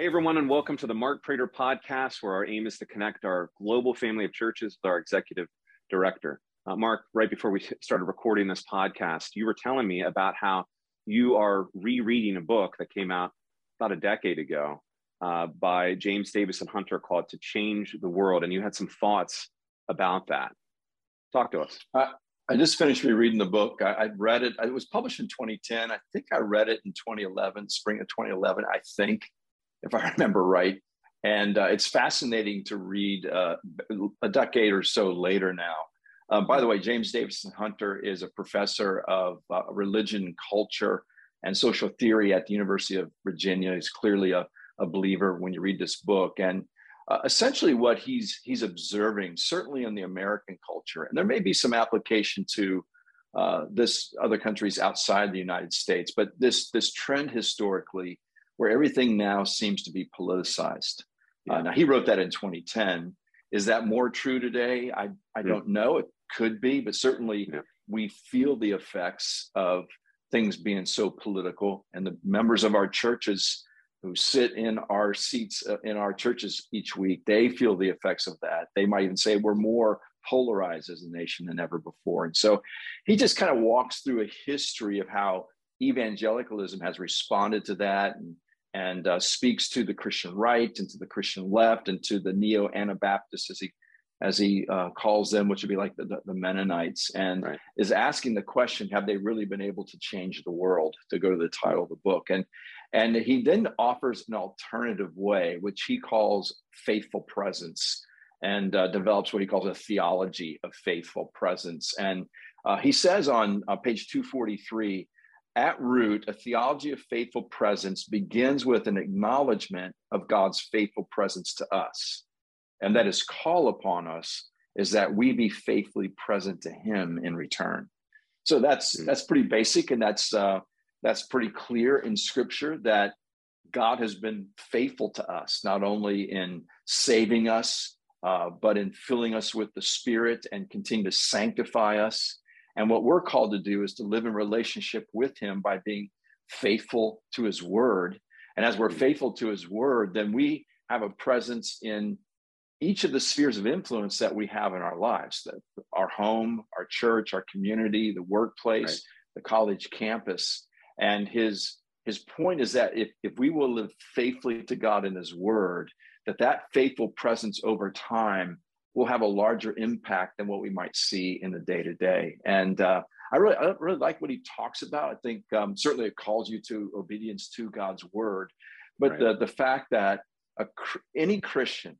Hey, everyone, and welcome to the Mark Prater podcast, where our aim is to connect our global family of churches with our executive director. Uh, Mark, right before we started recording this podcast, you were telling me about how you are rereading a book that came out about a decade ago uh, by James Davison Hunter called To Change the World. And you had some thoughts about that. Talk to us. I just finished rereading the book. I, I, read it. It was published in 2010. I think I read it in 2011, spring of 2011, I think if I remember right. And uh, it's fascinating to read uh, a decade or so later now. Uh, by the way, James Davison Hunter is a professor of uh, religion, culture, and social theory at the University of Virginia. He's clearly a, a believer when you read this book. And uh, essentially, what he's he's observing, certainly in the American culture, and there may be some application to this other countries outside the United States, but this this trend historically where everything now seems to be politicized. Uh, yeah. Uh, now, he wrote that in 2010. Is that more true today? I, I don't know. It could be, but certainly yeah. we feel the effects of things being so political. And the members of our churches who sit in our seats uh, in our churches each week, they feel the effects of that. They might even say we're more polarized as a nation than ever before. And so he just kind of walks through a history of how evangelicalism has responded to that and and uh, speaks to the Christian right and to the Christian left and to the neo Anabaptists, as he as he uh, calls them, which would be like the, the Mennonites, and right. is asking the question: Have they really been able to change the world? To go to the title of the book, and and he then offers an alternative way, which he calls faithful presence, and uh, develops what he calls a theology of faithful presence. And uh, he says on uh, page two forty three at root, a theology of faithful presence begins with an acknowledgement of God's faithful presence to us. And that his call upon us is that we be faithfully present to him in return. So that's mm-hmm. that's pretty basic and that's uh, that's pretty clear in scripture that God has been faithful to us, not only in saving us, uh, but in filling us with the Spirit and continue to sanctify us and what we're called to do is to live in relationship with Him by being faithful to His word. And as we're mm-hmm. faithful to His word, then we have a presence in each of the spheres of influence that we have in our lives the, our home, our church, our community, the workplace, right. the college campus. And his his point is that if, if we will live faithfully to God in his word, that that faithful presence over time will have a larger impact than what we might see in the day to day. And uh, I really, I really like what he talks about. I think um, certainly it calls you to obedience to God's word, but right. the the fact that a, any Christian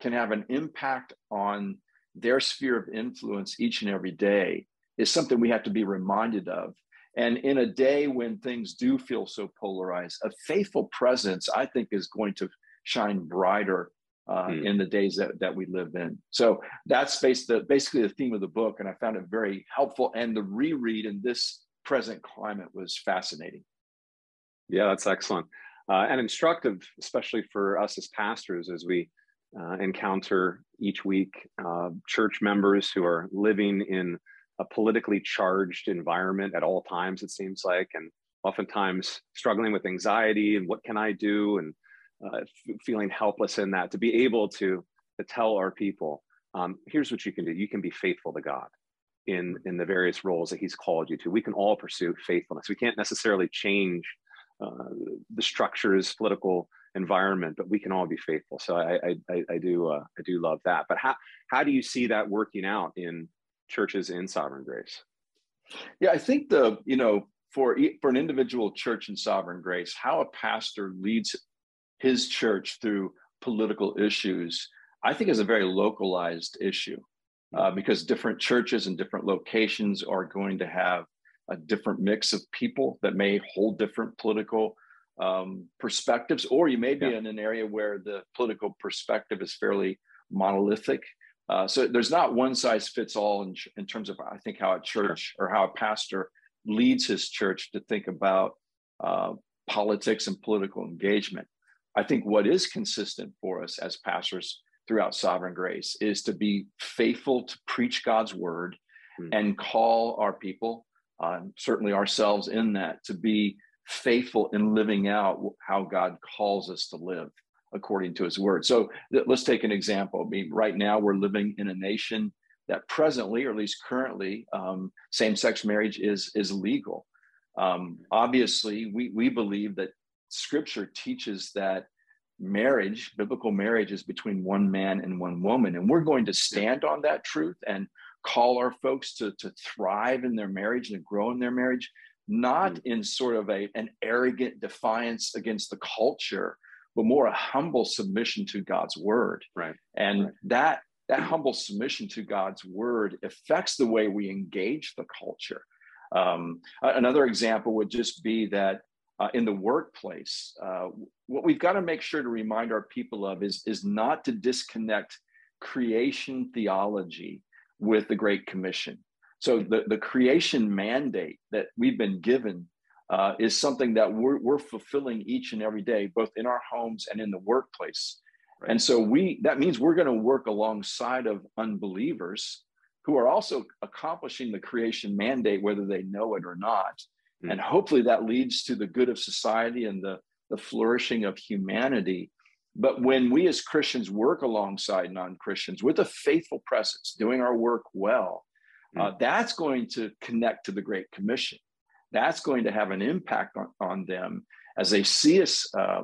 can have an impact on their sphere of influence each and every day is something we have to be reminded of. And in a day when things do feel so polarized, a faithful presence, I think, is going to shine brighter uh, hmm. in the days that, that we live in. So that's based the, basically the theme of the book, and I found it very helpful. And the reread in this present climate was fascinating. Yeah, that's excellent uh, and instructive, especially for us as pastors as we uh, encounter each week uh, church members who are living in a politically charged environment at all times. It seems like, and oftentimes struggling with anxiety and what can I do and uh, f- feeling helpless in that, to be able to, to tell our people, um, here's what you can do. You can be faithful to God in, in the various roles that He's called you to. We can all pursue faithfulness. We can't necessarily change uh, the structures, political environment, but we can all be faithful. So I, I, I do, uh, I do love that. But how, how do you see that working out in churches in Sovereign Grace? Yeah, I think the, you know, for, for an individual church in Sovereign Grace, how a pastor leads his church through political issues, I think is a very localized issue uh, because different churches and different locations are going to have a different mix of people that may hold different political um, perspectives, or you may be yeah. in an area where the political perspective is fairly monolithic. Uh, so there's not one size fits all in, in terms of, I think, how a church or how a pastor leads his church to think about uh, politics and political engagement. I think what is consistent for us as pastors throughout Sovereign Grace is to be faithful to preach God's word mm-hmm. and call our people, uh, certainly ourselves in that, to be faithful in living out how God calls us to live according to his word. So let's take an example. I mean, right now we're living in a nation that presently, or at least currently, um, same-sex marriage is is legal. Um, obviously, we we believe that Scripture teaches that marriage, biblical marriage, is between one man and one woman, and we're going to stand on that truth and call our folks to to thrive in their marriage and grow in their marriage, not mm-hmm. in sort of a an arrogant defiance against the culture, but more a humble submission to God's word. Right. And right. that that humble submission to God's word affects the way we engage the culture. Um, another example would just be that uh, in the workplace, uh, what we've got to make sure to remind our people of is, is not to disconnect creation theology with the Great Commission. So the, the creation mandate that we've been given uh, is something that we're, we're fulfilling each and every day, both in our homes and in the workplace. Right. And so we that means we're going to work alongside of unbelievers who are also accomplishing the creation mandate, whether they know it or not. Mm-hmm. And hopefully that leads to the good of society and the, the flourishing of humanity. But when we as Christians work alongside non Christians with a faithful presence, doing our work well, mm-hmm. uh, that's going to connect to the Great Commission. That's going to have an impact on, on them as they see us uh,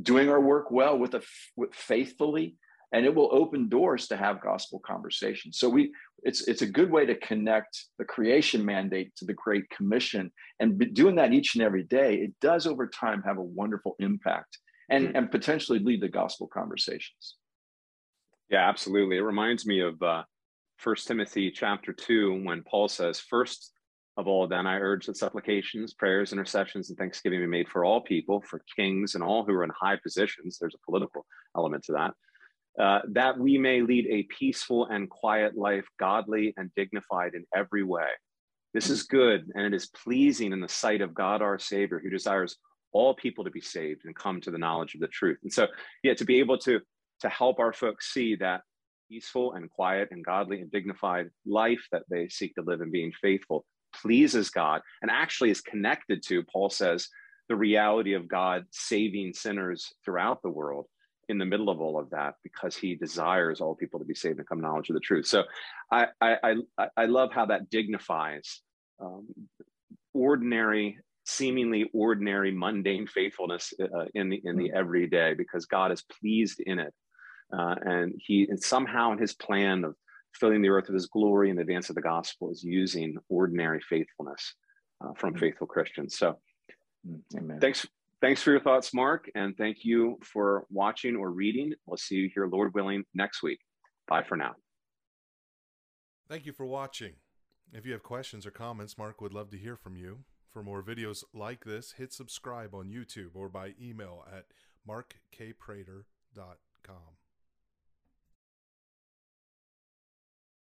doing our work well with a with faithfully and it will open doors to have gospel conversations so we it's it's a good way to connect the creation mandate to the great commission and doing that each and every day it does over time have a wonderful impact and mm-hmm. and potentially lead to gospel conversations yeah absolutely it reminds me of uh first timothy chapter 2 when paul says first of all, then I urge that supplications, prayers, intercessions, and thanksgiving be made for all people, for kings and all who are in high positions. There's a political element to that. Uh, that we may lead a peaceful and quiet life, godly and dignified in every way. This is good and it is pleasing in the sight of God our Savior, who desires all people to be saved and come to the knowledge of the truth. And so, yeah, to be able to to help our folks see that peaceful and quiet and godly and dignified life that they seek to live and being faithful pleases God and actually is connected to, Paul says, the reality of God saving sinners throughout the world in the middle of all of that because he desires all people to be saved and come knowledge of the truth. So I, I, I, I love how that dignifies um, ordinary, seemingly ordinary, mundane faithfulness uh, in the in the mm-hmm. everyday because God is pleased in it. Uh, and he and somehow in his plan of filling the earth with his glory in advance of the gospel is using ordinary faithfulness uh, from mm-hmm. faithful Christians. So mm, Amen. thanks. Thanks for your thoughts, Mark, and thank you for watching or reading. We'll see you here, Lord willing, next week. Bye for now. Thank you for watching. If you have questions or comments, Mark would love to hear from you. For more videos like this, hit subscribe on YouTube or by email at markkprater.com.